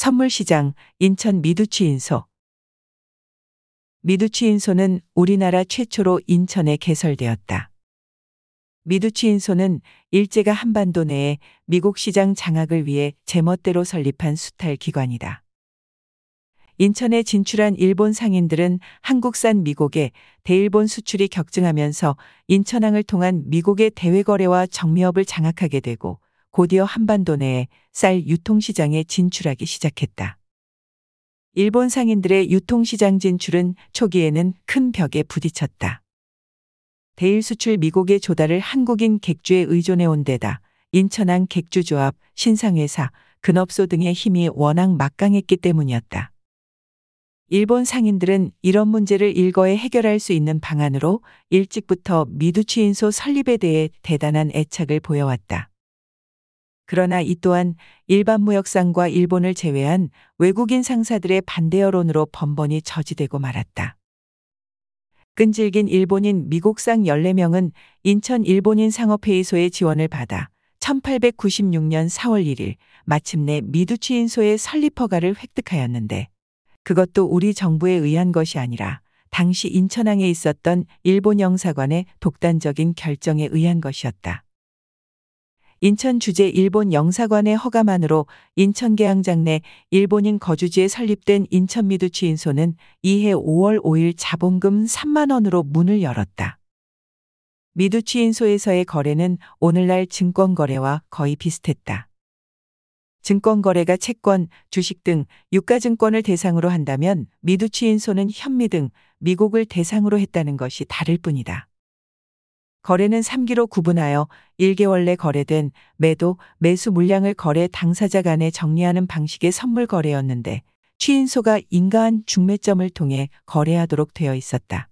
선물시장 인천 미두치인소 미두치인소는 우리나라 최초로 인천에 개설되었다. 미두치인소는 일제가 한반도 내에 미국 시장 장악을 위해 제멋대로 설립한 수탈 기관이다. 인천에 진출한 일본 상인들은 한국산 미국의 대일본 수출이 격증하면서 인천항을 통한 미국의 대외 거래와 정미업을 장악하게 되고 곧이어 한반도 내에 쌀 유통시장에 진출하기 시작했다. 일본 상인들의 유통시장 진출은 초기에는 큰 벽에 부딪혔다. 대일 수출 미국의 조달을 한국인 객주에 의존해 온 데다 인천항 객주조합, 신상회사, 근업소 등의 힘이 워낙 막강했기 때문이었다. 일본 상인들은 이런 문제를 일거에 해결할 수 있는 방안으로 일찍부터 미두치인소 설립에 대해 대단한 애착을 보여왔다. 그러나 이 또한 일반 무역상과 일본을 제외한 외국인 상사들의 반대 여론으로 번번이 저지되고 말았다. 끈질긴 일본인 미국상 14명은 인천 일본인 상업회의소의 지원을 받아 1896년 4월 1일 마침내 미두치인소의 설립 허가를 획득하였는데 그것도 우리 정부에 의한 것이 아니라 당시 인천항에 있었던 일본 영사관의 독단적인 결정에 의한 것이었다. 인천 주재 일본 영사관의 허가만으로 인천계양장 내 일본인 거주지에 설립된 인천미두치인소는 이해 5월 5일 자본금 3만 원으로 문을 열었다. 미두치인소에서의 거래는 오늘날 증권거래와 거의 비슷했다. 증권거래가 채권, 주식 등 유가증권을 대상으로 한다면 미두치인소는 현미 등 미국을 대상으로 했다는 것이 다를 뿐이다. 거래는 3기로 구분하여 1개월 내 거래된 매도, 매수 물량을 거래 당사자 간에 정리하는 방식의 선물 거래였는데 취인소가 인가한 중매점을 통해 거래하도록 되어 있었다.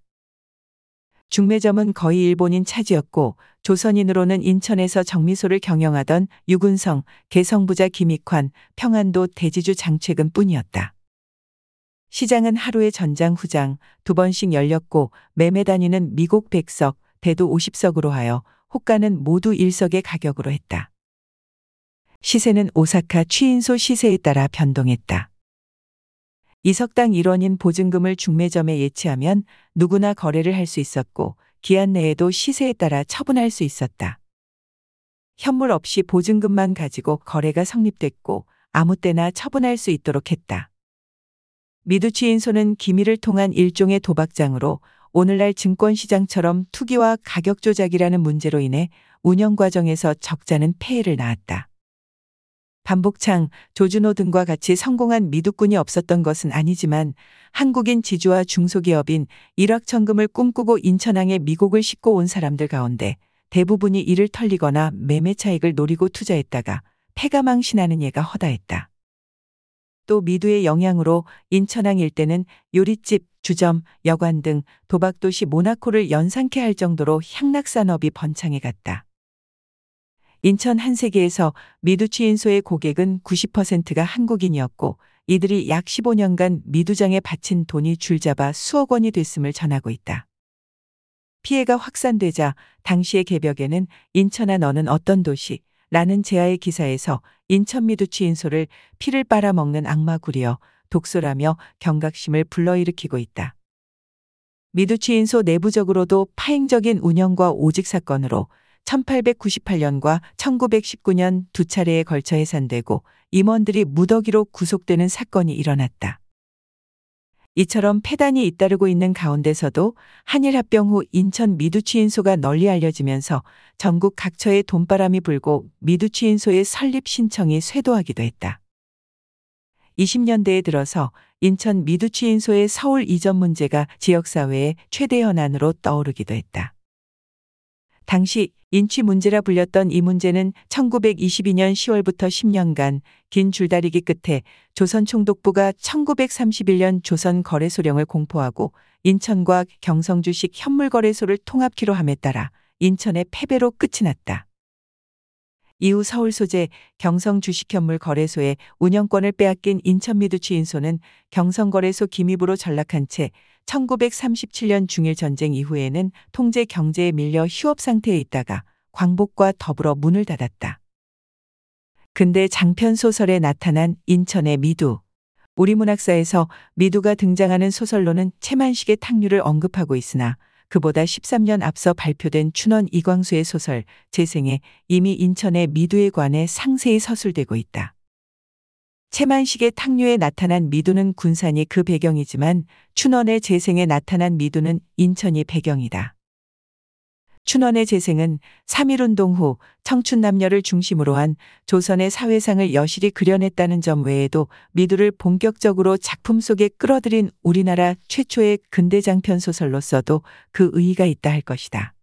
중매점은 거의 일본인 차지였고 조선인으로는 인천에서 정미소를 경영하던 유군성, 개성부자 김익환, 평안도 대지주 장최근 뿐이었다. 시장은 하루에 전장 후장 두 번씩 열렸고 매매 단위는 미국 100석, 대도 50석으로 하여 호가는 모두 1석의 가격으로 했다. 시세는 오사카 취인소 시세에 따라 변동했다. 이석당 1원인 보증금을 중매점에 예치하면 누구나 거래를 할 수 있었고 기한 내에도 시세에 따라 처분할 수 있었다. 현물 없이 보증금만 가지고 거래가 성립됐고 아무 때나 처분할 수 있도록 했다. 미두치인소는 기밀을 통한 일종의 도박장으로 오늘날 증권시장처럼 투기와 가격 조작이라는 문제로 인해 운영 과정에서 적잖은 폐해를 낳았다. 반복창, 조준호 등과 같이 성공한 미두꾼이 없었던 것은 아니지만 한국인 지주와 중소기업인 일확천금을 꿈꾸고 인천항에 미국을 싣고 온 사람들 가운데 대부분이 이를 털리거나 매매 차익을 노리고 투자했다가 폐가망신하는 예가 허다했다. 또 미두의 영향으로 인천항 일대는 요리집, 주점, 여관 등 도박도시 모나코를 연상케 할 정도로 향락산업이 번창해 갔다. 인천 한 세계에서 미두치인소의 고객은 90%가 한국인이었고 이들이 약 15년간 미두장에 바친 돈이 줄잡아 수억 원이 됐음을 전하고 있다. 피해가 확산되자 당시의 개벽에는 인천아 너는 어떤 도시, 라는 제아의 기사에서 인천 미두치인소를 피를 빨아먹는 악마구리여 독소라며 경각심을 불러일으키고 있다. 미두치인소 내부적으로도 파행적인 운영과 오직 사건으로 1898년과 1919년 두 차례에 걸쳐 해산되고 임원들이 무더기로 구속되는 사건이 일어났다. 이처럼 폐단이 잇따르고 있는 가운데서도 한일 합병 후 인천 미두치인소가 널리 알려지면서 전국 각처에 돈바람이 불고 미두치인소의 설립 신청이 쇄도하기도 했다. 20년대에 들어서 인천 미두치인소의 서울 이전 문제가 지역사회의 최대 현안으로 떠오르기도 했다. 당시 인취 문제라 불렸던 이 문제는 1922년 10월부터 10년간 긴 줄다리기 끝에 조선 총독부가 1931년 조선 거래소령을 공포하고 인천과 경성주식 현물거래소를 통합키로 함에 따라 인천의 패배로 끝이 났다. 이후 서울 소재 경성 주식현물 거래소의 운영권을 빼앗긴 인천미두치인소는 경성거래소 기입으로 전락한 채 1937년 중일 전쟁 이후에는 통제 경제에 밀려 휴업 상태에 있다가 광복과 더불어 문을 닫았다. 근대 장편 소설에 나타난 인천의 미두. 우리 문학사에서 미두가 등장하는 소설로는 채만식의 탕류를 언급하고 있으나 그보다 13년 앞서 발표된 춘원 이광수의 소설 재생에 이미 인천의 미두에 관해 상세히 서술되고 있다. 채만식의 탕류에 나타난 미두는 군산이 그 배경이지만 춘원의 재생에 나타난 미두는 인천이 배경이다. 춘원의 재생은 3.1운동 후 청춘 남녀를 중심으로 한 조선의 사회상을 여실히 그려냈다는 점 외에도 미두를 본격적으로 작품 속에 끌어들인 우리나라 최초의 근대 장편 소설로서도 그 의의가 있다 할 것이다.